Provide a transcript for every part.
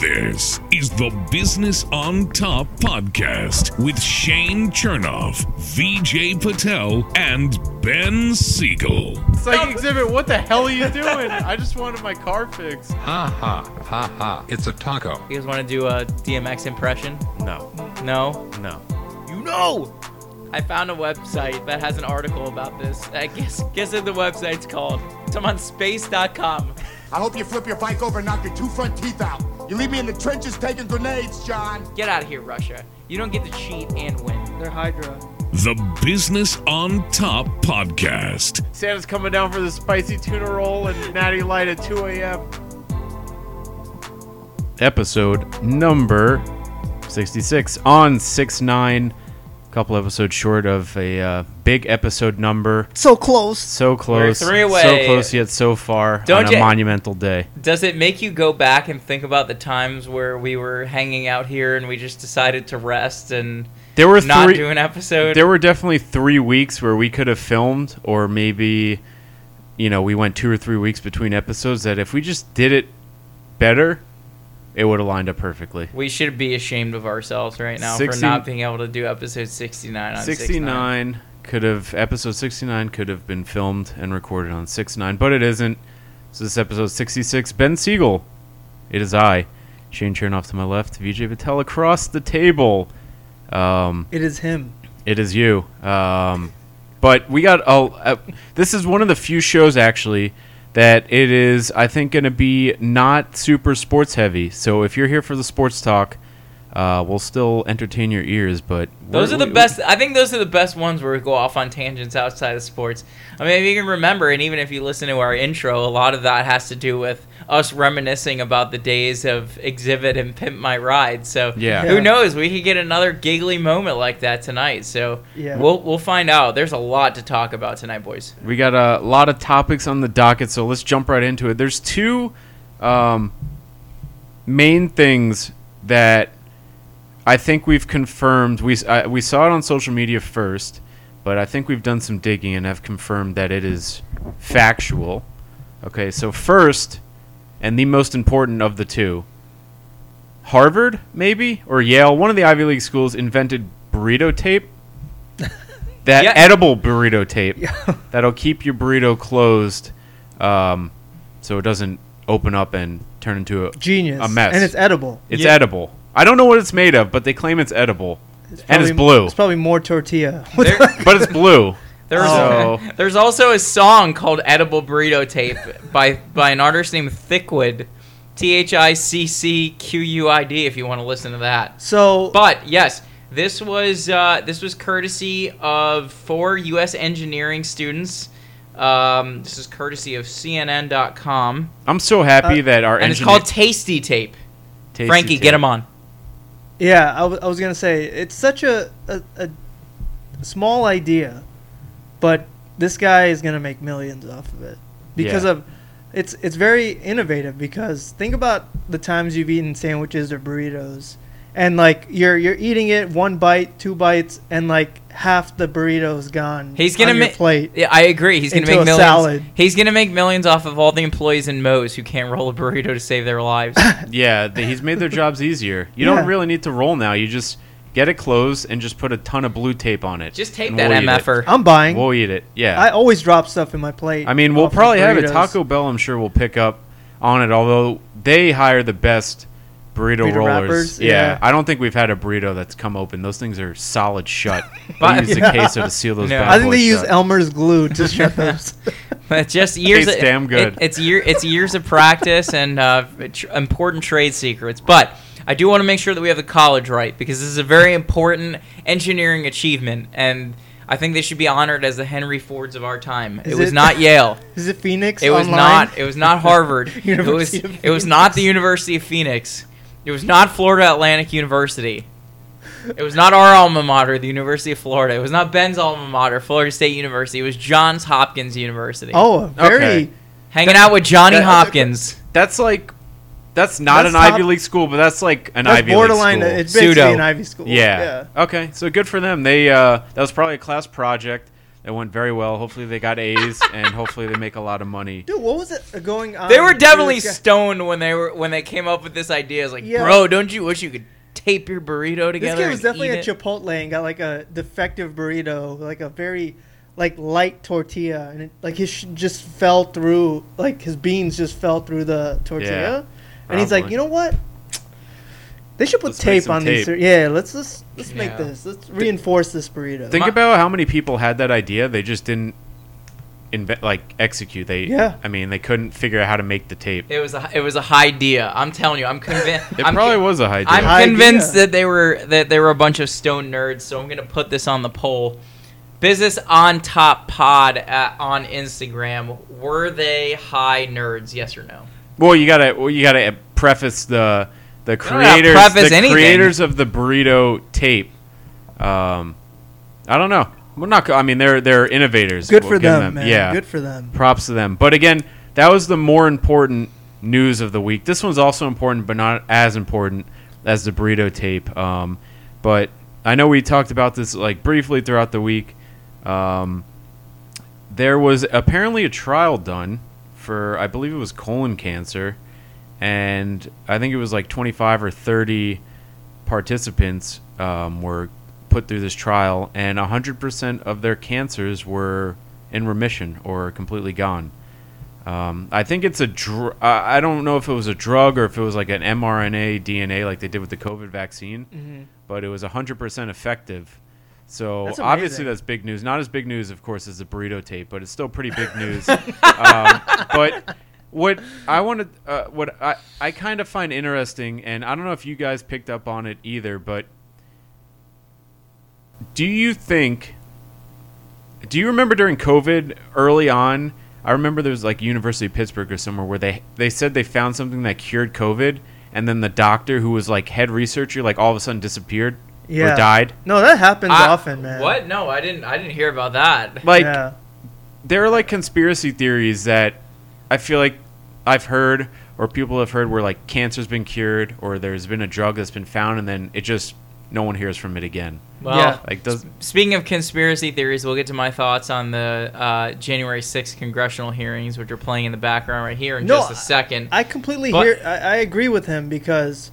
This is the Business on Top podcast with Shane Chernoff, VJ Patel, and Ben Siegel. It's like Xzibit. What the hell are you doing? I just wanted my car fixed. Ha ha ha ha. It's a taco. You guys want to do a DMX impression? No, No? no. You know! I found a website that has an article about this. I guess guess what the website's called. It's on space.com. I hope you flip your bike over and knock your two front teeth out. You leave me in the trenches taking grenades, John. Get out of here, Russia. You don't get to cheat and win. They're Hydra. The Business on Top podcast. Santa's coming down for the spicy tuna roll and natty light at 2 a.m. episode number 66 on 6 9 couple episodes short of a uh, big episode number So close. so close three away. so close yet so far Don't on you- a monumental day Does it make you go back and think about the times where we were hanging out here and we just decided to rest and there were not three do an episode? there were definitely three weeks where we could have filmed or maybe you know we went two or three weeks between episodes that if we just did it better it would have lined up perfectly we should be ashamed of ourselves right now 60 for not being able to do episode 69 on 69. 69 could have episode 69 could have been filmed and recorded on 69 but it isn't so this is episode 66 ben siegel it is i shane chernoff to my left vj patel across the table um, It is him. it is you um, but we got oh uh, this is one of the few shows actually that it is i think going to be not super sports heavy so if you're here for the sports talk uh, we'll still entertain your ears but Those are the we- best. I think those are the best ones where we go off on tangents outside of sports. I mean, if you can remember, and even if you listen to our intro, a lot of that has to do with us reminiscing about the days of Xzibit and Pimp My Ride. So Yeah. who knows? We could get another giggly moment like that tonight. So Yeah. we'll we'll find out. There's a lot to talk about tonight, boys. We got a lot of topics on the docket, so let's jump right into it. There's two um, main things that I think we've confirmed. We uh, we saw it on social media first, but I think we've done some digging and have confirmed that it is factual. Okay, so first, and the most important of the two, Harvard maybe or Yale, one of the Ivy League schools invented burrito tape. That Yeah. edible burrito tape that'll keep your burrito closed, um, so it doesn't open up and turn into a Genius. A mess. And it's edible. It's Yeah. edible. I don't know what it's made of, but they claim it's edible, and it's probably- blue. It's probably more tortilla. But it's blue. There's Oh. there's also a song called "Edible Burrito Tape" by by an artist named Thickwood, T H I C C Q U I D. If you want to listen to that. so But yes, this was uh, this was courtesy of four U.S. engineering students. Um, this is courtesy of CNN.com, I'm so happy Uh, that our and it's called Tasty Tape. Tasty Frankie, Tape. get him on. yeah, I, w- I was gonna say it's such a, a, a small idea, but this guy is gonna make millions off of it because Yeah. of it's it's very innovative. Because think about the times you've eaten sandwiches or burritos, and like you're you're eating it one bite, two bites, and like half the burrito's gone. He's gonna on your make. plate. Yeah, I agree. He's gonna make millions. salad. He's gonna make millions off of all the employees in Moe's who can't roll a burrito to save their lives. Yeah, th- he's made their jobs easier. You Yeah. don't really need to roll now. You just get it closed and just put a ton of blue tape on it. Just tape and that we'll eat it. mf'er. I'm buying. We'll eat it. Yeah. I always drop stuff in my plate. I mean, we'll off of probably have it. burritos. Taco Bell, I'm sure, will pick up on it. Although they hire the best burrito, Burrito rollers. wrappers, yeah. yeah. I don't think we've had a burrito that's come open. Those things are solid shut. But- they use the queso to seal those. No. bad I think boys they use shut. Elmer's glue to shut those. It's just years. Tastes damn good. it- it's year. It's years of practice and uh, tr- important trade secrets. But I do want to make sure that we have the college right because this is a very important engineering achievement, and I think they should be honored as the Henry Fords of our time. Is it was it- not Yale. Is it Phoenix? It was online? not. It was not Harvard. it was. University It was not the University of Phoenix. It was not Florida Atlantic University. It was not our alma mater, the University of Florida. It was not Ben's alma mater, Florida State University. It was Johns Hopkins University. Oh, very. Okay. Hanging out with Johnny that- Hopkins. That's like, that's not That's an top- Ivy League school, but that's like an That's Ivy borderline. League school. Borderline, it's basically Pseudo. an Ivy school. Yeah. Okay. So good for them. They uh, that was probably a class project. It went very well. Hopefully they got A's and hopefully they make a lot of money. Dude, what was it going on? They were definitely stoned when they were when they came up with this idea. It's like, Yeah. bro, don't you wish you could tape your burrito together? This together? guy was and definitely eat at it? Chipotle and got like a defective burrito, like a very like light tortilla, and it, like his sh- just fell through, like his beans just fell through the tortilla, and he's like, you know what? They should put Let's tape some on these. Yeah, let's let's let's make this. Let's reinforce this burrito. Think My- about how many people had that idea. They just didn't invent like execute. They Yeah. I mean, they couldn't figure out how to make the tape. It was a it was a high idea. I'm telling you, I'm convinced. It I'm probably con- was a high idea. I'm Idea. convinced that they were that they were a bunch of stone nerds. So I'm gonna put this on the poll. Business on Top Pod at, on Instagram. Were they high nerds? Yes or no? Well, you gotta well, you gotta preface the the don't have to creators preface the anything. creators of the burrito tape. Um, I don't know. We're not. I mean, they're they're innovators. Good We'll for give them, man. Yeah, Good for them. props to them. But again, that was the more important news of the week. This one's also important, but not as important as the burrito tape. Um, but I know we talked about this like briefly throughout the week. Um, there was apparently a trial done for, I believe it was colon cancer, and I think it was like 25 or 30 participants um, were put through this trial, and 100% of their cancers were in remission or completely gone. Um, I think it's a dr- I I don't know if it was a drug or if it was like an mRNA DNA like they did with the COVID vaccine, but it was 100% effective. So That's obviously that's big news. Not as big news, of course, as the burrito tape, but it's still pretty big news. um, but what I want to, uh, what I, I kind of find interesting, and I don't know if you guys picked up on it either, but do you think? Do you remember during COVID early on? I remember there was like University of Pittsburgh or somewhere where they they said they found something that cured COVID, and then the doctor who was like head researcher like all of a sudden disappeared Yeah. or died. No, that happens I- often, man. What? No, I didn't. I didn't hear about that. Like yeah. there are like conspiracy theories that I feel like I've heard or people have heard where like cancer's been cured or there's been a drug that's been found and then it just no one hears from it again. Well, Yeah. Like does Speaking of conspiracy theories, we'll get to my thoughts on the uh, January 6th congressional hearings, which are playing in the background right here in No, just a second. I completely But- hear. I, I agree with him because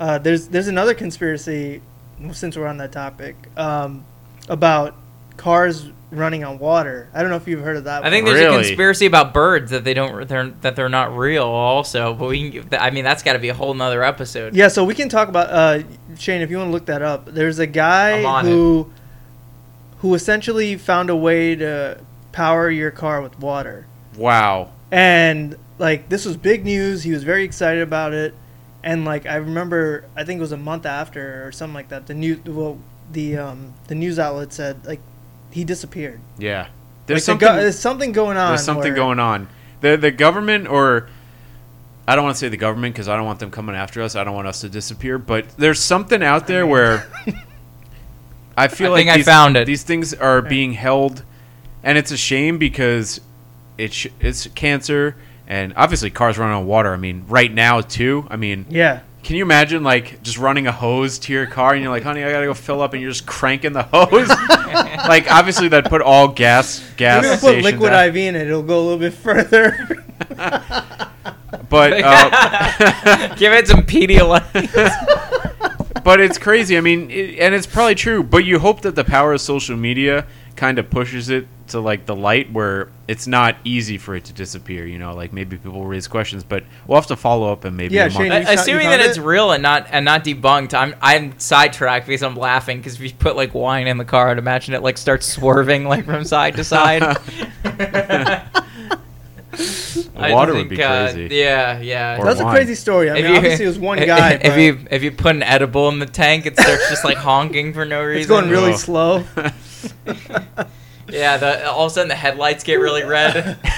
uh, there's there's another conspiracy since we're on that topic um, about cars running on water. I don't know if you've heard of that. I think one. there's a conspiracy about birds that they don't they're, that they're not real also, but we can, I mean that's got to be a whole nother episode. Yeah, so we can talk about uh, Shane if you want to look that up. There's a guy I'm on who who essentially found a way to power your car with water. wow. and like this was big news he was very excited about it and like i remember i think it was a month after or something like that the new well the um the news outlet said like he disappeared Yeah. like There's the something go- there's something going on there's something where- going on. The the government or I don't want to say the government because I don't want them coming after us. I don't want us to disappear. But there's something out there where I feel I like think I these, found it. these things are being held, and it's a shame because it's sh- it's cancer and obviously cars run on water. I mean, right now too. I mean, yeah can you imagine like just running a hose to your car and you're like, honey, I gotta go fill up, and you're just cranking the hose? like obviously that put all gas gas We're gonna put liquid out. IV in it. It'll go a little bit further. But uh, Give it some Pedialyte. but it's crazy. I mean, it, and it's probably true. But you hope that the power of social media kind of pushes it to like the light where it's not easy for it to disappear. You know, like maybe people raise questions, but we'll have to follow up and maybe Yeah, a. Shane, you Uh, Assuming that found it's real and not and not debunked, I'm I'm sidetracked because I'm laughing because if you put like wine in the car, I'd imagine it like starts swerving like from side to side. I Water would think, be uh, crazy. yeah, yeah. Or That's a crazy story. I mean, obviously it was one guy, If, but you if you put an edible in the tank, it starts just like honking for no reason. it's going really Oh. slow. Yeah, the, all of a sudden the headlights get really red.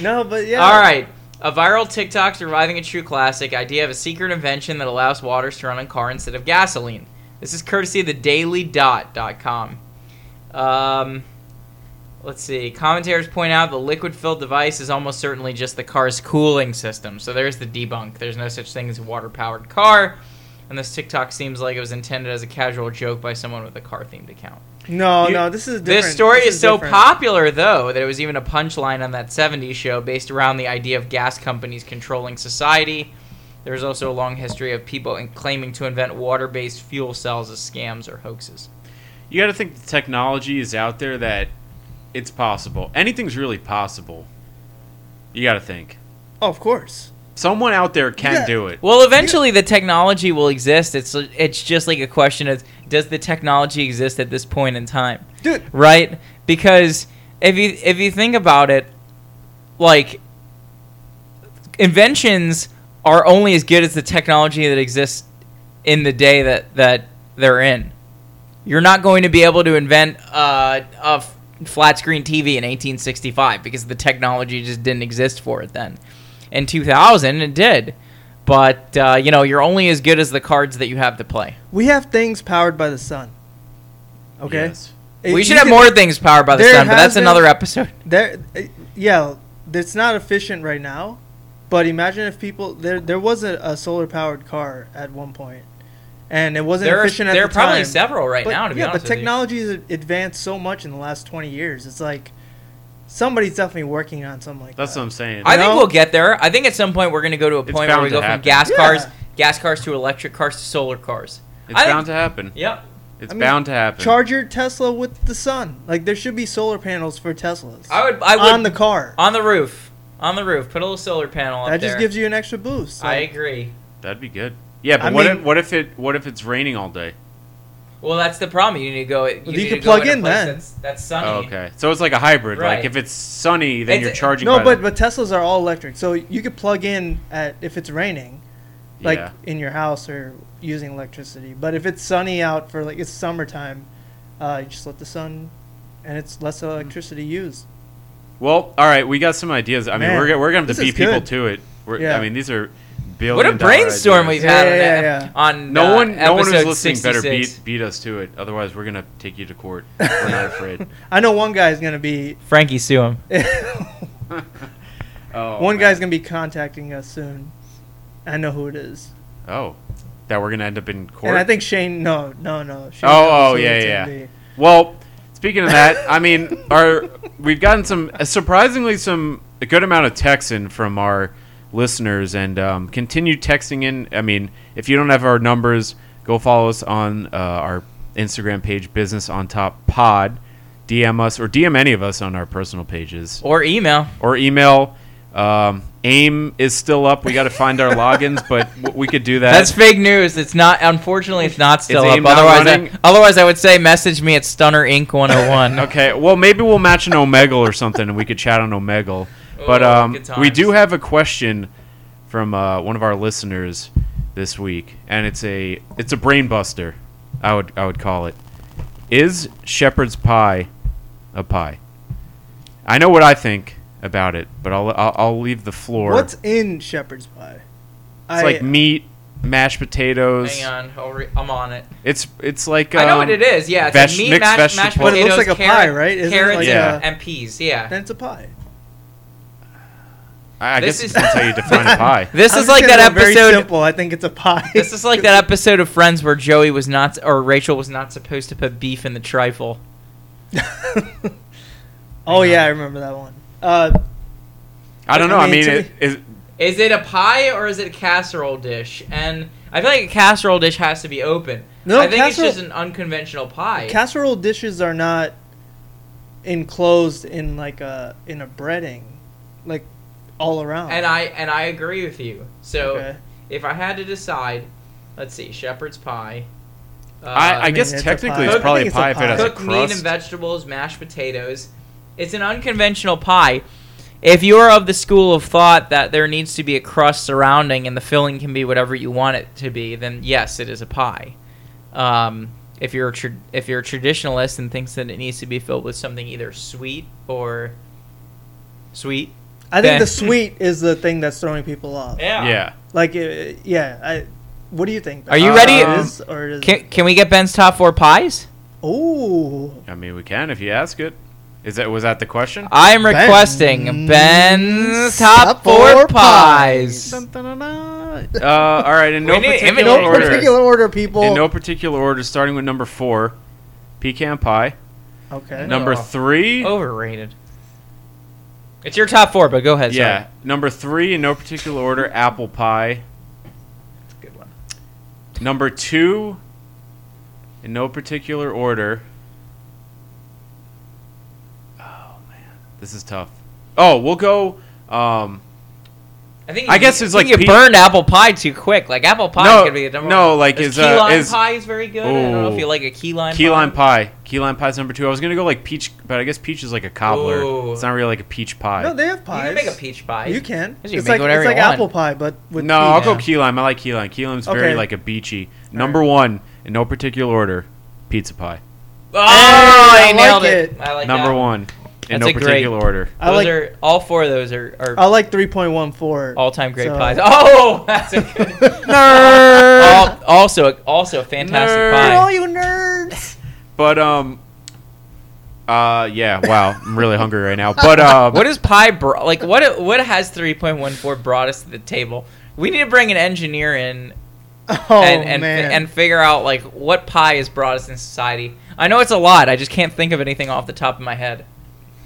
No, but yeah. All right. A viral TikTok surviving a true classic idea of a secret invention that allows waters to run on car instead of gasoline. This is courtesy of the dailydot.com. Um, let's see. Commentators point out the liquid filled device is almost certainly just the car's cooling system. So there's the debunk. There's no such thing as a water powered car. and this TikTok seems like it was intended as a casual joke by someone with a car-themed account. No, You- no, this is different. This story is, so different. popular, though, that it was even a punchline on that 70s show based around the idea of gas companies controlling society. There's also a long history of people in- claiming to invent water based fuel cells as scams or hoaxes. You got to think the technology is out there that it's possible. Anything's really possible. You got to think. Oh, of course. Someone out there can Yeah. do it. Well, eventually the technology will exist. It's it's just like a question of does the technology exist at this point in time? Dude, right? Because if you if you think about it, like inventions are only as good as the technology that exists in the day that that they're in. You're not going to be able to invent uh, a f- flat screen TV in 1865 because the technology just didn't exist for it then. In 2000, it did, but uh, you know you're only as good as the cards that you have to play. we have things powered by the sun. Okay. Yes. If we should have can- more things powered by the sun, but has that's been- another episode. There, uh, yeah, it's not efficient right now, but imagine if people there there was a, a solar powered car at one point, and it wasn't There are, efficient at there the are probably several right but, now. To be yeah, honest but technology has advanced so much in the last twenty years. It's like somebody's definitely working on something like That's that. what I'm saying. I think know? we'll get there. I think at some point we're going to go to a It's point where bound we to go from happen. gas Yeah. cars, gas cars to electric cars to solar cars. it's I think- bound to happen. Yep. It's I mean, bound to happen. Charge your Tesla with the sun. Like there should be solar panels for Teslas I would. I would on the car. on the roof. On the roof, put a little solar panel up That just there. gives you an extra boost. I Like, agree. That'd be good. Yeah, but I what mean- if what if it what if it's raining all day? Well, that's the problem. You need to go. You, you can plug in, in then. That's, that's sunny. Oh, okay. So it's like a hybrid. Right. Like if it's sunny, then It's- you're charging. no, by but the- but Teslas are all electric, so you could plug in at if it's raining, like yeah. in your house or using electricity. But if it's sunny out for like it's summertime, uh, you just let the sun, and it's less electricity used. Well, all right, we got some ideas. I mean, we're gonna- we're gonna have to beat people to it. We're, Yeah. I mean, these are billion. What a dollar brainstorm we've had Yeah, on, yeah, that- yeah. on No uh, one, no one who's episode listening better beat beat us to it. Otherwise, we're gonna take you to court. We're not afraid. I know one guy's gonna be Frankie sue him. Oh, one man. guy's gonna be contacting us soon. I know who it is, Oh, that we're gonna end up in court. and I think Shane. No, no, no. Shane Oh, oh, yeah, yeah. gonna be. Well, speaking of that, I mean, our we've gotten some surprisingly some a good amount of texts in from our listeners, and um, continue texting in. I mean, if you don't have our numbers, go follow us on uh, our Instagram page, Business on Top Pod. DM us or DM any of us on our personal pages Or email. or email. Um, AIM is still up. We got to find our logins, but w- we could do that. That's fake news. It's not. Unfortunately, it's not still Is up. Otherwise. I, otherwise I would say message me at Stunner Inc. 101. Okay, well maybe we'll match an Omegle or something, and we could chat on Omegle. But Oh, um, we do have a question from uh, one of our listeners this week, and it's a it's a brain buster. I would I would call it. Is shepherd's pie a pie? I know what I think about it, but I'll I'll, I'll leave the floor. What's in shepherd's pie? it's like meat, mashed potatoes. Hang on, I'll re- I'm on it. It's it's like I know um, what it is. Yeah, it's veg- a meat mixed mashed, vegetable- mashed But it potatoes, looks like a carrot- pie, right? Isn't carrots like Yeah. a- and peas. Yeah. Then it's a pie. I I This guess is- that's how you define a pie. This I'm is just like gonna that go Very episode. simple. I think it's a pie. This is like that episode of Friends where Joey was not, or Rachel was not supposed to put beef in the trifle. oh yeah, I remember that one. Uh, I don't know. I mean, mean, to it, is, Is it a pie or is it a casserole dish? And I feel like a casserole dish has to be open. No, I think casserole- it's just an unconventional pie. casserole dishes are not enclosed in like a in a breading, like all around. and I and I agree with you. So Okay. if I had to decide, let's see, shepherd's pie. Uh, I, I mean, guess it's a technically pie. it's probably think a it's pie if it has pie. a cooked meat and vegetables, mashed potatoes. It's an unconventional pie. If you are of the school of thought that there needs to be a crust surrounding and the filling can be whatever you want it to be, then yes, it is a pie. Um, if you're a tra- if you're a traditionalist and thinks that it needs to be filled with something either sweet or sweet, I think the sweet is the thing that's throwing people off. Yeah. Yeah. Like, uh, yeah. I. What do you think? Are you Uh, ready? it is, or is can can we get Ben's top four pies? Ooh. I mean, we can if you ask it. Is that was that the question? I am requesting Ben's Ben's top top four four pies. pies. Dun, dun, dun, dun. Uh, all right, in no particular imitating. no order. particular order, people. In no particular order, starting with number four, pecan pie. okay. Number Oh. three, Overrated. It's your top four, but go ahead. yeah. sorry. Number three, in no particular order, apple pie. That's a good one. Number two, in no particular order. Oh man, this is tough. Oh, we'll go. Um, I think. I guess it's I think like you pe- burned apple pie too quick. Like apple pie No, is gonna be a number. no, like There's is, uh, key lime is- pie is very good. I don't know if you like a key lime. key lime pie. pie. Key lime pie is number two. I was gonna go like peach, but I guess peach is like a cobbler. Ooh. It's not really like a peach pie. No, they have pies. You can make a peach pie. You can. Yes, you it's can like whatever it's you like want. apple pie, but with no, I'll go key lime. I like key lime. Key lime's very Okay. like a beachy. Number one, in no particular order, pizza pie. Oh, I I nailed like it. it. I like Number that one, in That's no a great- particular order. I Those like are all four of those are, are I like three point one four. all-time great so- pies. Oh, that's a good. Nerd. Al- also, also a fantastic Nerd. pie. all you nerds. But um, uh, yeah. Wow, I'm really hungry right now. But um, What is pie bro- like? What what has three point one four brought us to the table? We need to bring an engineer in Oh and and, man. and figure out like what pie has brought us in society. I know it's a lot. I just can't think of anything off the top of my head.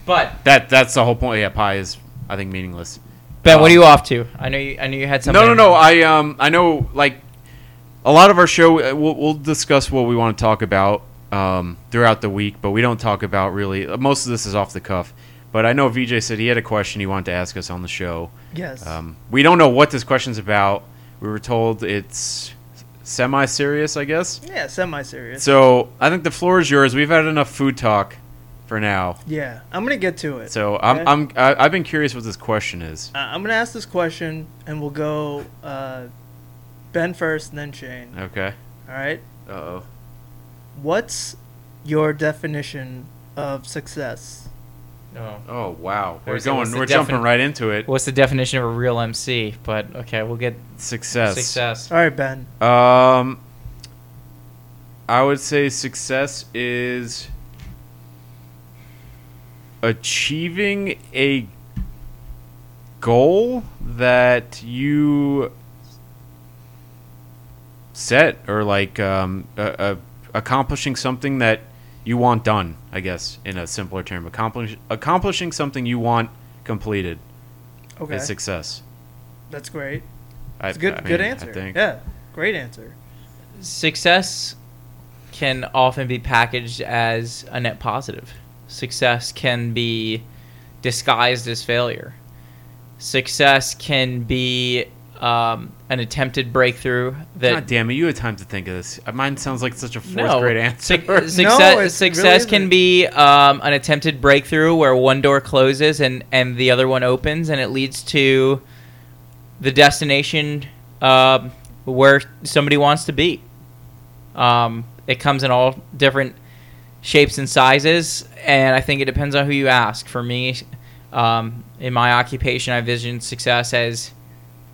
But that that's the whole point. Yeah, pie is I think meaningless. Ben, what are Um, you off to? I know you. I know you had something. No, no, no. I um, I know like a lot of our show. uh, We'll, we'll discuss what we want to talk about um, throughout the week, but we don't talk about really. uh, Most of this is off the cuff. But I know VJ said he had a question he wanted to ask us on the show. yes. Um, we don't know what this question's about. We were told it's semi-serious, I guess. yeah, semi serious. So I think the floor is yours. We've had enough food talk for now. yeah, I'm gonna get to it. So I'm, Okay? I'm I, I've been curious what this question is. Uh, I'm gonna ask this question, and we'll go uh, Ben first, and then Shane. Okay. All right. Uh oh. What's your definition of success? No. Oh wow, we're Where's going. We're jumping right into it. What's the definition of a real MC? But okay, we'll get Success. success. All right, Ben. Um, I would say success is achieving a goal that you set, or like um, a, a, accomplishing something that you want done. I guess in a simpler term, accomplish accomplishing something you want completed Okay, is success. that's great. I, a good, I good mean, I answer. think. Yeah, great answer. Success can often be packaged as a net positive. Success can be disguised as failure. Success can be um, an attempted breakthrough that God damn it! You had time to think of this. Uh, Mine sounds like such a fourth no grade answer. Suc- No, success it's- it success really can be um, an attempted breakthrough where one door closes and and the other one opens, and it leads to the destination um, where somebody wants to be. Um, it comes in all different shapes and sizes, and I think it depends on who you ask. For me, um, in my occupation, I vision success as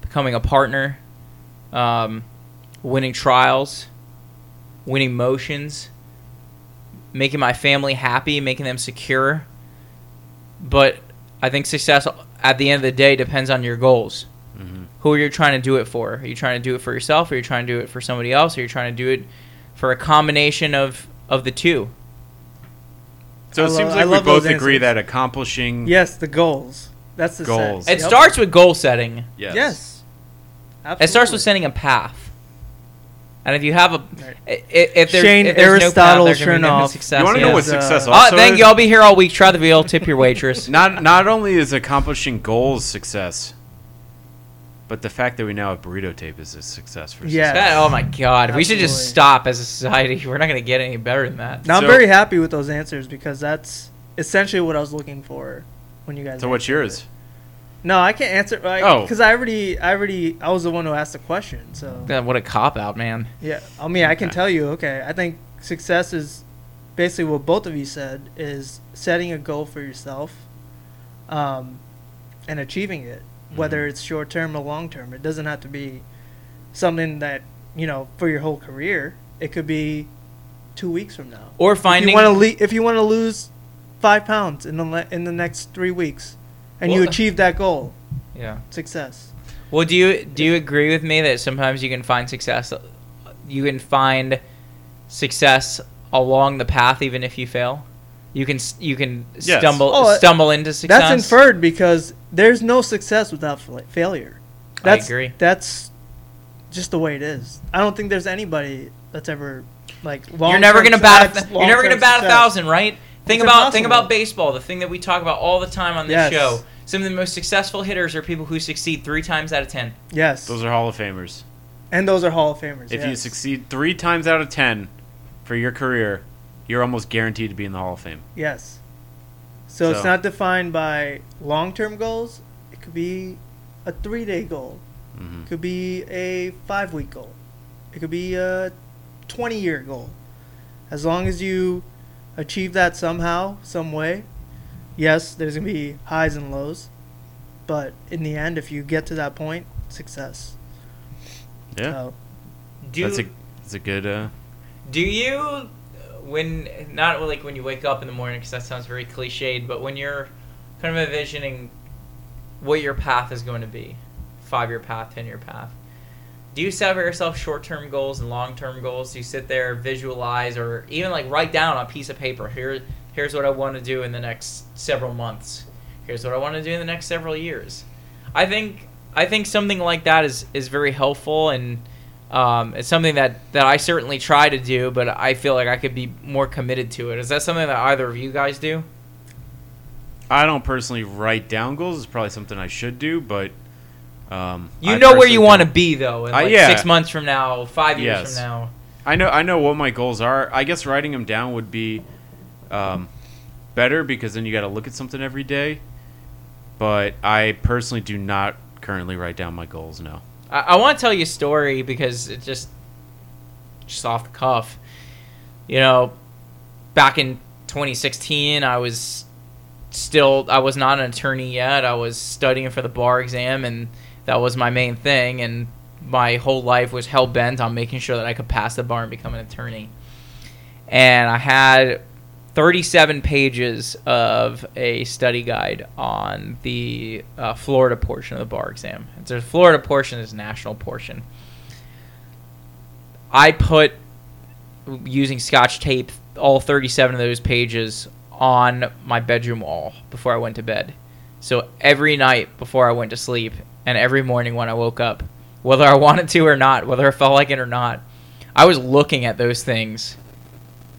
becoming a partner, um, winning trials, winning motions, making my family happy, making them secure. But I think success at the end of the day depends on your goals. Who are you trying to do it for? Are you trying to do it for yourself? Or are you trying to do it for somebody else? Or are you trying to do it for a combination of, of the two? So it lo- seems I like we love both those agree answers. that accomplishing Yes, the goals. That's the Goals. sense. It Yep. starts with goal setting. yes. Yes. It starts with setting a path. And if you have a, Right. i- i- if there's, Shane if there's Aristotle no path, there can be no Chernoff. success. You want to know yeah. what Yes, uh, success Oh, Oh, thank is? you. I'll be here all week. Try the veal. Tip your waitress. Not not only is accomplishing goals success, but the fact that we now have burrito tape is a success for Yes. success. That- oh my god, we should just stop as a society. We're not gonna get any better than that. Now I'm very happy with those answers because that's essentially what I was looking for when you guys. So what's yours? it. No, I can't answer. Like, Oh. because I already, I already, I was the one who asked the question. So God, what a cop out, man. yeah, I mean, I can tell you. Okay, I think success is basically what both of you said is setting a goal for yourself, um, and achieving it, whether Mm-hmm. it's short term or long term. It doesn't have to be something that you know for your whole career. It could be two weeks from now. Or If finding you want to le- if you want to lose five pounds in the le- in the next three weeks, and you achieve that goal, yeah. success. Well, do you do you agree with me that sometimes you can find success, you can find success along the path even if you fail. You can you can Yes. stumble Oh, uh, stumble into success. That's inferred because there's no success without fa- failure. I That's, agree. That's just the way it is. I don't think there's anybody that's ever like. You're never gonna bat. A, th- you're never gonna long-term bat a thousand, right? Think It's about think about baseball, the thing that we talk about all the time on this Yes. show. Some of the most successful hitters are people who succeed three times out of ten. Yes, Those are Hall of Famers. and those are Hall of Famers. If you succeed three times out of ten for your career, you're almost guaranteed to be in the Hall of Fame. Yes. So, it's not defined by long-term goals. It could be a three-day goal. Mhm. It could be a five-week goal. It could be a twenty-year goal. As long as you achieve that somehow, some way. Yes, there's gonna be highs and lows, but in the end, if you get to that point, success. Yeah, So, Do that's a that's a good. Uh, Do you, when not like when you wake up in the morning, because that sounds very cliched, but when you're kind of envisioning what your path is going to be, five year path, ten year path, do you set for yourself short term goals and long term goals? Do you sit there, visualize, or even like write down on a piece of paper? Here, here's what I want to do in the next several months. Here's what I want to do in the next several years. I think I think something like that is is very helpful and um, it's something that that I certainly try to do, but I feel like I could be more committed to it. Is that something that either of you guys do? I don't personally write down goals. It's probably something I should do, but um, You I know where you want to be though, in Uh, yeah. six months from now, five years Yes. from now. I know I know what my goals are. I guess writing them down would be um, better because then you got to look at something every day. But I personally do not currently write down my goals. No. I, I want to tell you a story because it's just just off the cuff. You know, back in 2016, I was still I was not an attorney yet. I was studying for the bar exam, and that was my main thing. And my whole life was hell bent on making sure that I could pass the bar and become an attorney. And I had 37 pages of a study guide on the uh, Florida portion of the bar exam. A Florida portion is national portion. I put using scotch tape all 37 of those pages on my bedroom wall before I went to bed. So every night before I went to sleep and every morning when I woke up, whether I wanted to or not, whether I felt like it or not, I was looking at those things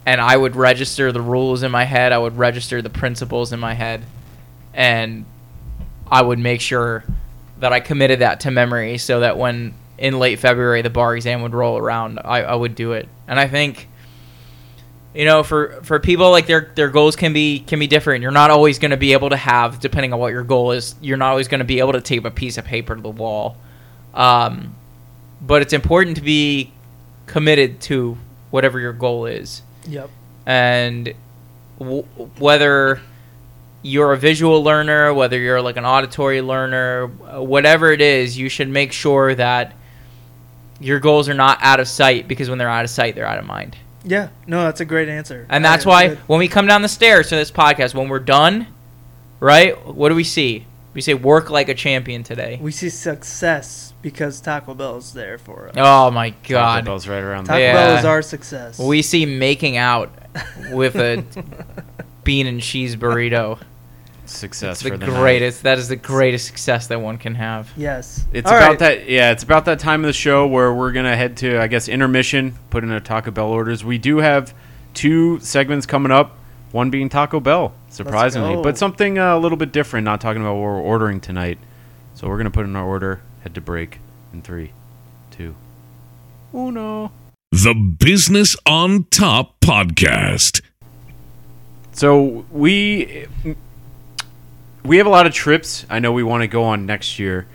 and I would register the rules in my head, I would register the principles in my head and I would make sure that I committed that to memory so that when in late February the bar exam would roll around, I, I would do it. And I think you know, for for people like their their goals can be can be different. You're not always going to be able to have, depending on what your goal is. You're not always going to be able to tape a piece of paper to the wall. Um, but it's important to be committed to whatever your goal is, yep. and w- whether you're a visual learner, whether you're like an auditory learner, whatever it is, you should make sure that your goals are not out of sight because when they're out of sight, they're out of mind. Yeah. No, that's a great answer. And I- that's why good. when we come down the stairs to this podcast, when we're done, right? What do we see? We say work like a champion today. we see success because Taco Bell is there for us. Oh my God! Taco. Bell's right around Taco there. Bell Yeah. is our success. We see making out with a bean and cheese burrito. Success It's the for the night. greatest. That is the greatest success that one can have. yes. It's All about right. that. Yeah, it's about that time of the show where we're gonna head to, I guess, intermission. Put in a Taco Bell orders. We do have two segments coming up. One being Taco Bell, surprisingly, but something uh, a little bit different. Not talking about what we're ordering tonight. So we're gonna put in our order. Head to break in three, two, uno. The Business on Top Podcast. So we we have a lot of trips. I know we want to go on next year.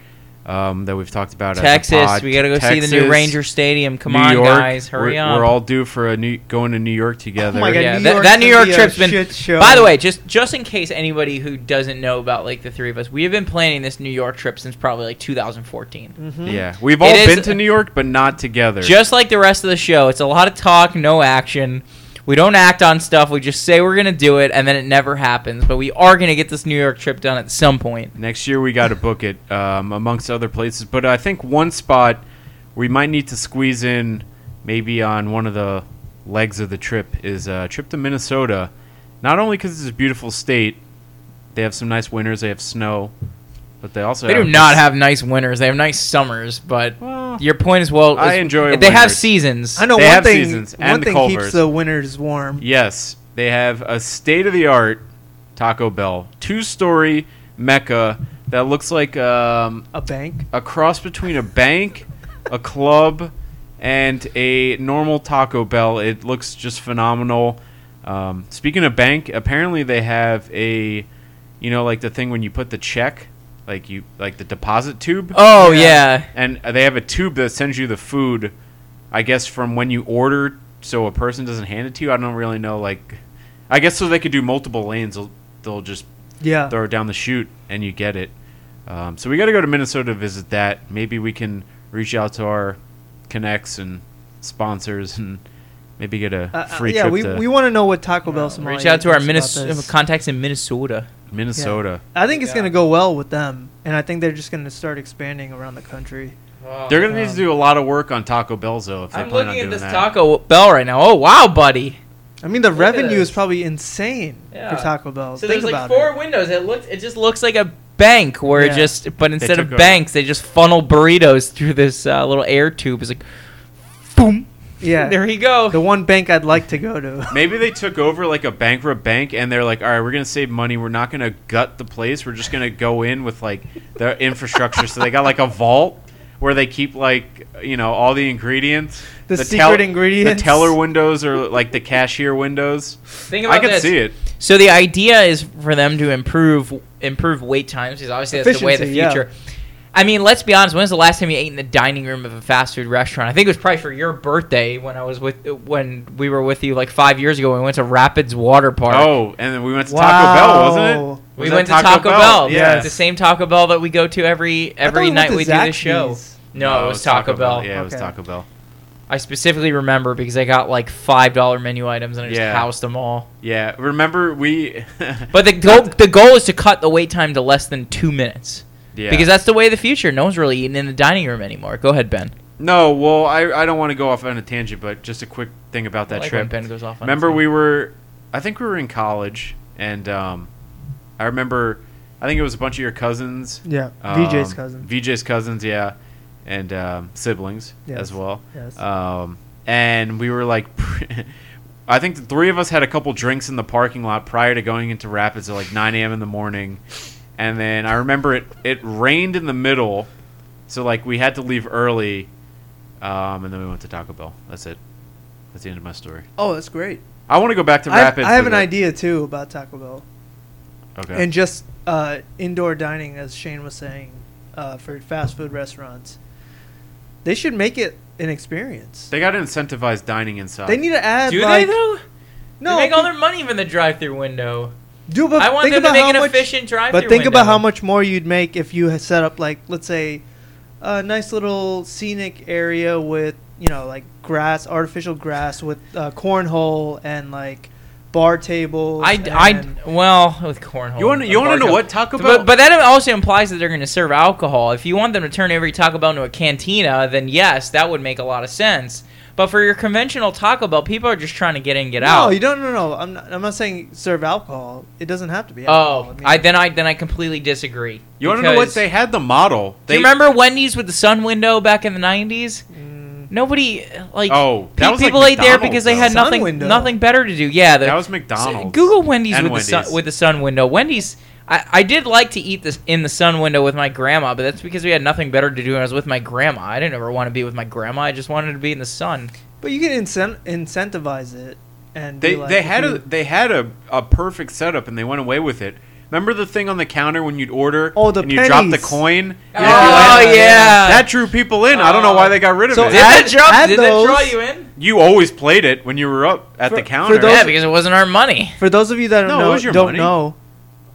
Um, that we've talked about. as a Texas, pod. we got to go see the new Ranger Stadium. Come New on, York. guys, hurry we're, up. We're all due for a new going to New York together. Oh my God, yeah, New that, York's that New York trip's been. shit show. By the way, just just in case anybody who doesn't know about like the three of us, we have been planning this New York trip since probably like 2014. Mm-hmm. Yeah, we've all It is- been to New York, but not together. Just like the rest of the show, it's a lot of talk, no action. We don't act on stuff. We just say we're gonna do it, and then it never happens. But we are gonna get this New York trip done at some point. Next year we got to book it, um, amongst other places. But I think one spot we might need to squeeze in, maybe on one of the legs of the trip, is a trip to Minnesota. Not only because it's a beautiful state, they have some nice winters, they have snow, but they also They do not have nice winters. They have nice summers. But Well, your point is well. I is- enjoy They have seasons. I know They one have thing. seasons one and thing Culver's. keeps the winters warm. Yes, they have a state of the art Taco Bell, two story mecca that looks like um, A bank. a cross between a bank, a club, and a normal Taco Bell. It looks just phenomenal. Um, speaking of bank, apparently they have a, you know, like the thing when you put the check, like you like the deposit tube. Oh yeah. and they have a tube that sends you the food i guess from when you order so a person doesn't hand it to you i don't really know like i guess so they could do multiple lanes they'll, they'll just Yeah. throw it down the chute and you get it um, so we got to go to minnesota to visit that maybe we can reach out to our connects and sponsors and maybe get a Uh, uh, free yeah, trip we, to we want to know what Taco Bell Somalia Reach out to our thinks about Minnes- this. contacts in Minnesota. Minnesota I think it's gonna go well with them, and I think they're just gonna start expanding around the country. they're gonna need to do a lot of work on taco bell's though if they I'm plan looking on at this that. Taco Bell right now. Oh wow, buddy. I mean, the at revenue is probably insane Yeah. for Taco Bell. So Think there's like four it. windows. It looks. It just looks like a bank where it Yeah. just. But instead of took over. banks, they just funnel burritos through this uh, little air tube. It's like, boom. Yeah, There you go. the one bank I'd like to go to. Maybe they took over like a bankrupt bank and they're like, all right, we're going to save money. We're not going to gut the place. We're just going to go in with like the infrastructure. so they got like a vault where they keep like, you know, all the ingredients. The tel- secret ingredients. The teller windows or like the cashier windows. Think about I can this. see it. So the idea is for them to improve improve wait times because obviously that's the way of the future. yeah. Future. I mean, let's be honest. When was the last time you ate in the dining room of a fast food restaurant? I think it was probably for your birthday when I was with when we were with you like five years ago. when We went to Rapids Water Park. Oh, and then we went to Taco Bell, wasn't it? Wow. we Was that went to Taco, Bell. Yeah. the same Taco Bell that we go to every every we night to we do this show. Zaxby's. No, it was Taco, Bell. Yeah, it was Taco Bell. I specifically remember because I got like five dollar menu items and I just Yeah. housed them all. Yeah, remember we. But the goal the goal is to cut the wait time to less than two minutes yeah. because that's the way of the future. No one's really eating in the dining room anymore. Go ahead, Ben. No, well, I, I don't want to go off on a tangent, but just a quick thing about that I like trip. when Ben goes off. On remember we were i think we were in college and um, i remember i think it was a bunch of your cousins Yeah, um, VJ's cousins. vj's cousins yeah and um, siblings Yes. as well Yes. um, and we were like i think the three of us had a couple drinks in the parking lot prior to going into rapids at like 9 a.m in the morning and then i remember it it rained in the middle so like we had to leave early um, and then we went to taco bell that's it that's the end of my story oh, that's great. I want to go back to I, Rapids. I have an it. idea too about Taco Bell Okay. and just uh, indoor dining, as Shane was saying, uh, for fast food restaurants. They should make it an experience. they got to incentivize dining inside. They need to add do like they though? no they make all their money from the drive-through window. Do but I want think them to about make how an much, efficient drive-through. But think about how much more you'd make if you had set up like let's say a nice little scenic area with you know like grass, artificial grass with uh, cornhole and like bar tables. I, I well with cornhole. You want and you want to know what Taco Bell? But, but that also implies that they're going to serve alcohol. If you want them to turn every Taco Bell into a cantina, then yes, that would make a lot of sense. But for your conventional Taco Bell, people are just trying to get in, and get out. no, you don't. No, no. I'm not, I'm not saying serve alcohol. It doesn't have to be. Oh, Alcohol. I then I then I completely disagree. you want to know what they had the model? Do you remember Wendy's with the sun window back in the '90s? Mm, Nobody like Oh, that pe- was like people ate there McDonald's, because they had Sun nothing window. nothing better to do. Yeah, the, that was McDonald's. Google Wendy's And with the sun Wendy's. with the sun window. Wendy's. I, I did like to eat this in the sun window with my grandma, but that's because we had nothing better to do when I was with my grandma. I didn't ever want to be with my grandma. I just wanted to be in the sun. but you can incent- incentivize it, and They like, they if had a they had a, a perfect setup and they went away with it. Remember the thing on the counter when you'd order Oh, the and you drop the coin? Oh, And if you went- yeah. that drew people in. I don't know why they got rid of So it. Did add- that draw? add Did that draw you in? you always played it when you were up at For- the for counter. those- yeah, because it wasn't our money. For those of you that don't No, know, don't know.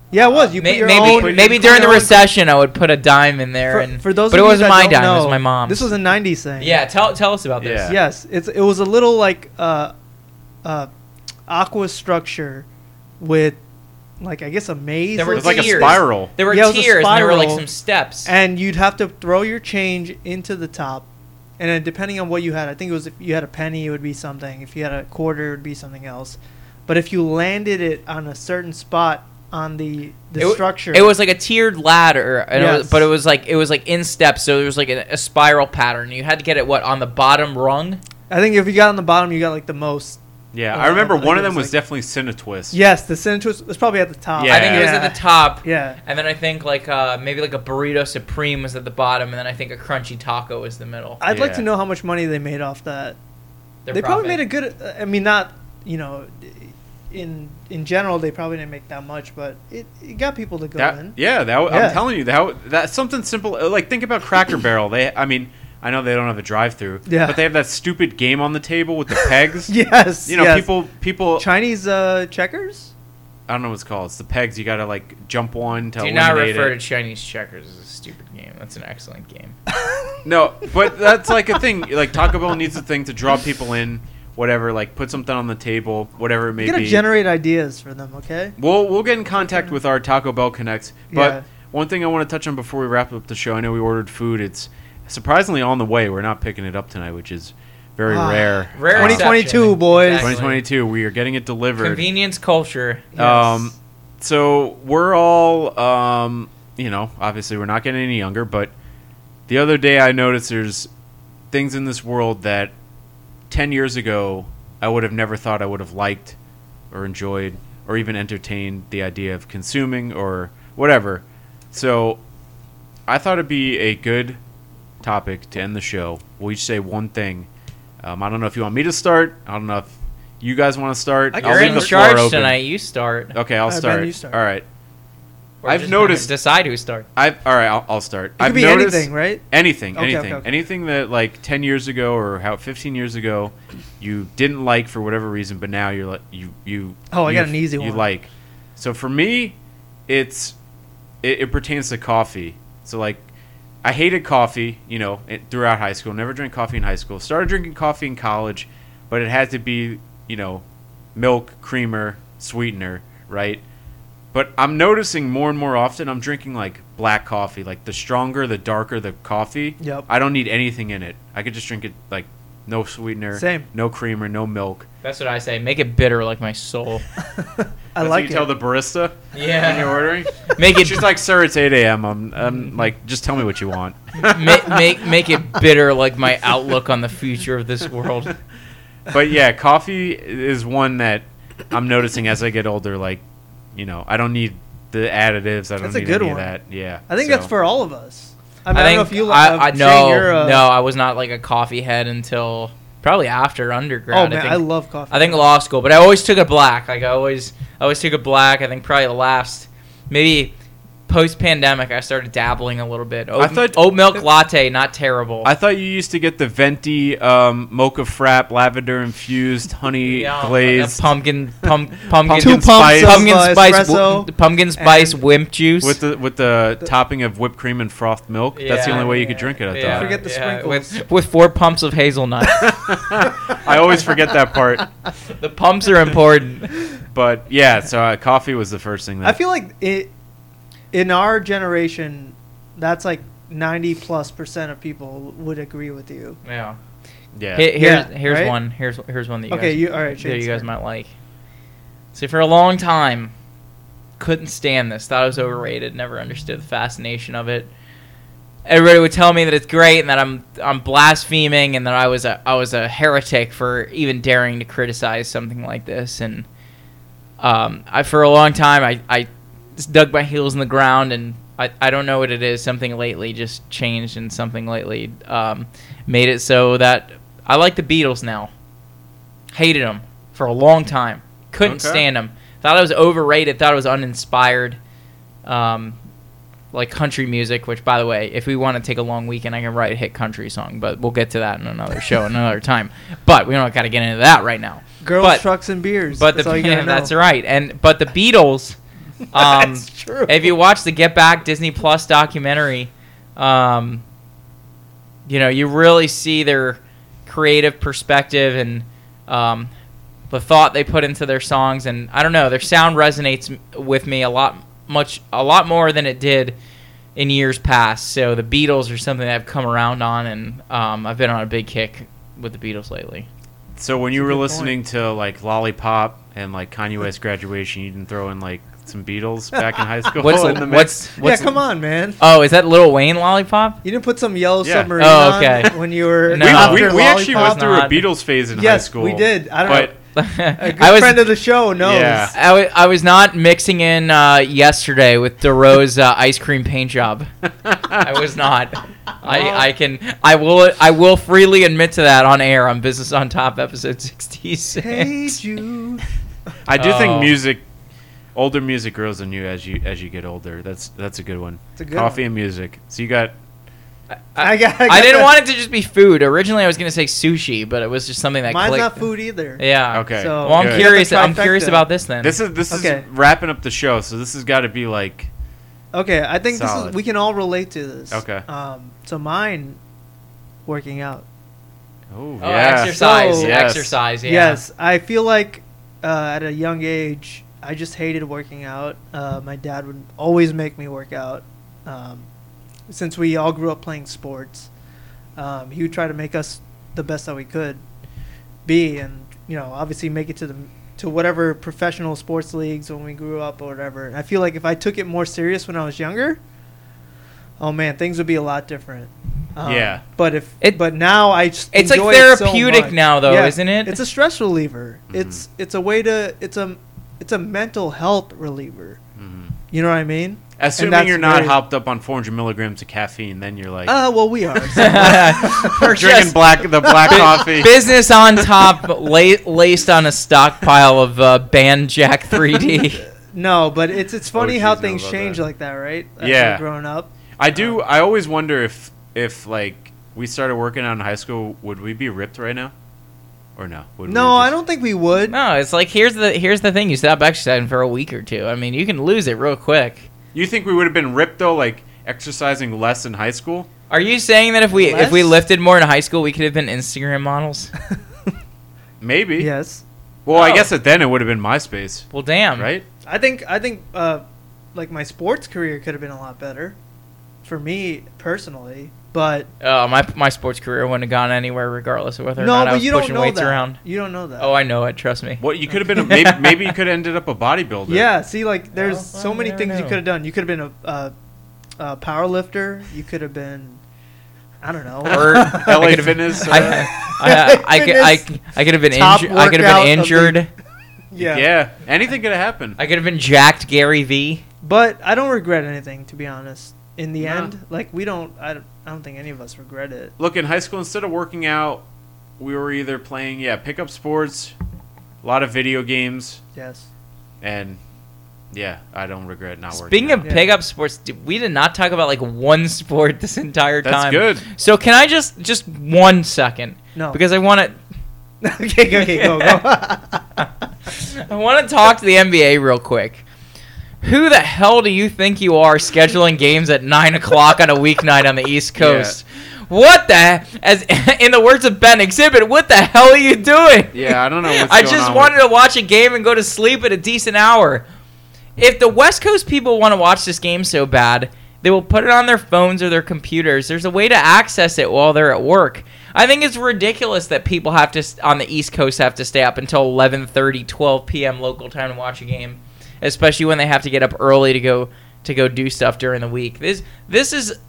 Yeah, it was. You put May- your maybe own. maybe you put during the your own- recession, I would put a dime in there, For, and for those, but of it you wasn't that my don't dime. Know, it was my mom's. This was a '90s thing. yeah. Tell tell us about this. Yeah. Yes, it's it was a little like uh, uh, aqua structure with like I guess a maze. There were It was like a tiers. spiral. There were Yeah, it was a tiers, and there were like spiral. some steps. and you'd have to throw your change into the top. And then depending on what you had, I think it was if you had a penny, it would be something. If you had a quarter, it would be something else. But if you landed it on a certain spot on the the it, structure, It was like a tiered ladder, and it was, but it was like it was like in steps, so there was like a, a spiral pattern. You had to get it what on the bottom rung. I think if you got on the bottom, you got like the most. Yeah, Uh, I remember I one of them was was definitely Cinetwist. Yes, the Cinetwist was probably at the top. Yeah. I think it was at the top. Yeah. And then I think like uh, maybe like a burrito supreme was at the bottom, and then I think a crunchy taco was the middle. I'd like to know how much money they made off that. Their they probably made a good. I mean, not you know, in in general, they probably didn't make that much, but it, it got people to go That, in. yeah, that, Yeah. I'm telling you that that's something simple. uh, Like think about Cracker Barrel. They, I mean, I know they don't have a drive-through, Yeah. but they have that stupid game on the table with the pegs. Yes, You know, yes. people, people. Chinese uh, checkers. I don't know what it's called. It's the pegs. You gotta like jump one to Do not refer it. to Chinese checkers as a stupid game. That's an excellent game. No, but that's like a thing. Like Taco Bell needs a thing to draw people in. Whatever, like put something on the table, whatever it may You gotta be. generate ideas for them, okay? We'll we'll get in contact with our Taco Bell connects. But Yeah. one thing I want to touch on before we wrap up the show, I know we ordered food. It's surprisingly on the way. We're not picking it up tonight, which is very Ah, rare. Rare Uh, 2022, exception. boys. Exactly. 2022. We are getting it delivered. Convenience culture. Um, so we're all, um, you know, obviously we're not getting any younger, but the other day I noticed there's things in this world that 10 years ago I would have never thought I would have liked or enjoyed or even entertained the idea of consuming or whatever. So I thought it'd be a good topic to end the show. We'll each say one thing. Um, I don't know if you want me to start. I don't know if you guys want to start. I can I'll You're leave in the floor charge open. tonight. You start. Okay, I'll Alright, Ben, you start. All right. Or I've just noticed- Decide who starts. I've all right. I'll, I'll start. It I've could be noticed anything, right? anything, Okay, anything, okay, okay. anything that like ten years ago or how fifteen years ago you didn't like for whatever reason, but now you're like you you. Oh, I you- got an easy one You one. like. So for me, it's it, it pertains to coffee. So like, I hated coffee. You know, it, throughout high school, never drank coffee in high school. Started drinking coffee in college, but it had to be you know, milk, creamer, sweetener, right? But I'm noticing more and more often I'm drinking like black coffee. Like the stronger, the darker the coffee. Yep. I don't need anything in it. I could just drink it like no sweetener, Same. no creamer, no milk. That's what I say. Make it bitter like my soul. I That's like what you it. tell the barista yeah. when you're ordering. Make it She's like, "Sir, it's 8 a.m. I'm, I'm like, just tell me what you want." make, make make it bitter like my outlook on the future of this world. but yeah, coffee is one that I'm noticing as I get older. Like, you know, I don't need the additives. I don't That's a need good any one. of that. Yeah, I think so- that's for all of us. I, mean, I, I, think don't know if you. I, uh, I, Shane, no you're, uh, no I was not like a coffee head until probably after undergrad. Oh man, I, think, I love coffee. I think law school, but I always took a black. Like I always, I always took a black. I think probably the last, maybe post pandemic, I started dabbling a little bit. Oat, I thought- oat milk latte, not terrible. I thought you used to get the venti um, mocha frap, lavender infused, honey Yeah, glazed pumpkin, pum, pumpkin, Two Pumpkin spice. pumpkin uh, spice, w- pumpkin spice and- wimp juice with the with the, topping of whipped cream and frothed milk. That's the only way you could drink it. I Yeah, thought. Forget the yeah, sprinkles. with, with four pumps of hazelnut. I always forget that part. the pumps are important. But yeah, so uh, coffee was the first thing. That I feel like it in our generation, that's like ninety plus percent of people would agree with you. Yeah. yeah. Here- here's Yeah, here's right? one. Here's here's one that you Okay, guys, you- all right, that you guys might like. See, for a long time, couldn't stand this. Thought it was overrated. Never understood the fascination of it. Everybody would tell me that it's great and that I'm I'm blaspheming and that I was a I was a heretic for even daring to criticize something like this. And um, I for a long time I I just dug my heels in the ground and I, I don't know what it is. Something lately just changed and something lately um, made it so that I like the Beatles now. Hated them for a long time. Couldn't Okay. stand them. Thought it was overrated. Thought it was uninspired. Um, like country music, which by the way, if we want to take a long weekend, I can write a hit country song, but we'll get to that in another show, another time. But we don't got to get into that right now. Girls, But- trucks, and beers. But that's the all you yeah, that's right. And but the Beatles, um, That's true. if you watch the Get Back Disney Plus documentary, um, you know you really see their creative perspective and um, the thought they put into their songs, and I don't know, their sound resonates with me a lot much a lot more than it did in years past. So the Beatles are something that I've come around on, and um, I've been on a big kick with the Beatles lately. So when you were good listening to like Lollipop and like Kanye West graduation, you didn't throw in like some Beatles back in high school What's in the mix. what's what's yeah, come on, man. Oh, is that Lil Wayne Lollipop? You didn't put some yellow Yeah. submarine Oh, on okay. when you were No. We, after we, we actually went through a. Beatles phase in high Yes, school. we did. I don't but know. A good I was friend of the show knows. Yeah. I, w- I was not mixing in uh, yesterday with Dorrough's uh, ice cream paint job. I was not. I, I can I will I will freely admit to that on air on Business on Top episode sixty six. Hey Jude. I do Oh. think music, older music grows on you as you as you get older. That's that's a good one. It's a good Coffee one. and music. So you got I got. I got didn't the- want it to just be food. Originally, I was gonna say sushi, but it was just something that Mine's clicked. not food either. Yeah. Okay. So Well, I'm Good. curious. You got the I'm curious about this then. this is this Okay. is wrapping up the show. So this has got to be like Okay, I think this is we can all relate to this. Okay. Um, so mine, working out. oh, oh, yeah. exercise. So- Yes. Exercise. Yeah. Yes, I feel like uh, at a young age, I just hated working out. Uh, my dad would always make me work out. Um, since we all grew up playing sports, um, he would try to make us the best that we could be, and you know, obviously make it to the to whatever professional sports leagues when we grew up or whatever. And I feel like if I took it more serious when I was younger, oh man, things would be a lot different. Um, Yeah. But if It- but now I just It's like enjoy it so therapeutic much. now, though, Yeah, isn't it? It's a stress reliever. Mhm. It's it's a way to it's a it's a mental health reliever. Mhm. You know what I mean? Assuming that's you're not very- hopped up on 400 milligrams of caffeine, then you're like Uh, well, we are. so- We're drinking black the black coffee. Business on top, la- laced on a stockpile of uh, banned Jack 3D. no, but it's it's funny Oh, how things change that. like that, right? As Yeah. we're growing up. I do. I always wonder if if like we started working out in high school, would we be ripped right now, or no? Would we No, I don't think we would. no, it's like here's the here's the thing: you stop exercising for a week or two. I mean, you can lose it real quick. You think we would have been ripped though, like exercising less in high school? Are you saying that if we if we lifted more in high school, we could have been Instagram models? Maybe. Yes, Well, I Oh. guess that then it would have been MySpace, Well, damn. right? I think I think uh, like my sports career could have been a lot better for me personally. But Oh, my my sports career wouldn't have gone anywhere, regardless of whether or no, not I but was you don't pushing know weights that. around. You don't know that. Oh, I know it. Trust me. What you could have been? A, maybe, maybe you could have ended up a bodybuilder. Yeah, see, like there's Well, so well, many never things you could have done. You could have been a, a, a power lifter. You could have been, I don't know. Or LA I could've- Fitness. I, uh, I, I, could, I, I could have been Top injured. I could workout have of been the- injured. yeah. yeah, anything could have happened. I could have been jacked Gary V. But I don't regret anything, to be honest. In the No. end, like we don't, I don't, I don't think any of us regret it. Look, in high school, instead of working out, we were either playing, yeah, pickup sports, a lot of video games, Yes. and yeah, I don't regret not working. Speaking out. of Yeah. pickup sports, d- we did not talk about like one sport this entire That's time. That's good. So can I just just one second No. because I want to okay, go, okay, go, go. I want to talk to the NBA real quick. Who the hell do you think you are scheduling games at nine o'clock on a weeknight on the East Coast? What the? As in the words of Ben Xzibit, what the hell are you doing? Yeah, I don't know what's I just wanted with- to watch a game and go to sleep at a decent hour. If the West Coast people want to watch this game so bad, they will put it on their phones or their computers. There's a way to access it while they're at work. I think it's ridiculous that people have to on the East Coast have to stay up until 11:30, 12 p.m. local time to watch a game, especially when they have to get up early to go to go do stuff during the week. This this is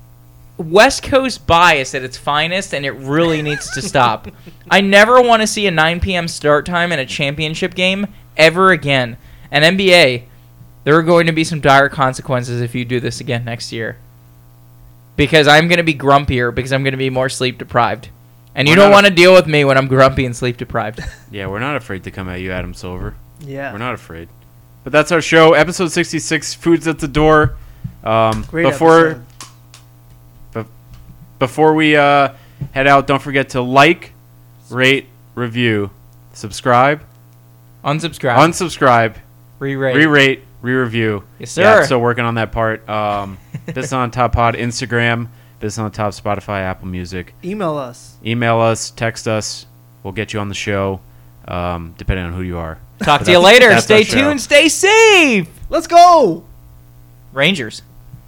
West Coast bias at its finest, and it really needs to stop. I never want to see a 9 p.m. start time in a championship game ever again. And NBA, there are going to be some dire consequences if you do this again next year. Because I'm going to be grumpier because I'm going to be more sleep deprived. And you We're don't want to deal with me when I'm grumpy and sleep deprived. Yeah, we're not afraid to come at you, Adam Silver. yeah. We're not afraid. But that's our show, episode 66. Food's at the door. Um, Great before episode. before we uh, head out, don't forget to like, rate, review, subscribe, Unsubscribe. unsubscribe, Re-rate. re-rate, re-review. Yes, sir. Yeah, sir. still working on that part. Um, Business on Top Pod, Instagram, Business on Top, Spotify, Apple Music. Email us. Email us, text us. We'll get you on the show. um, depending on who you are. Talk to you later. Stay our show. tuned. Stay safe. Let's go. Rangers.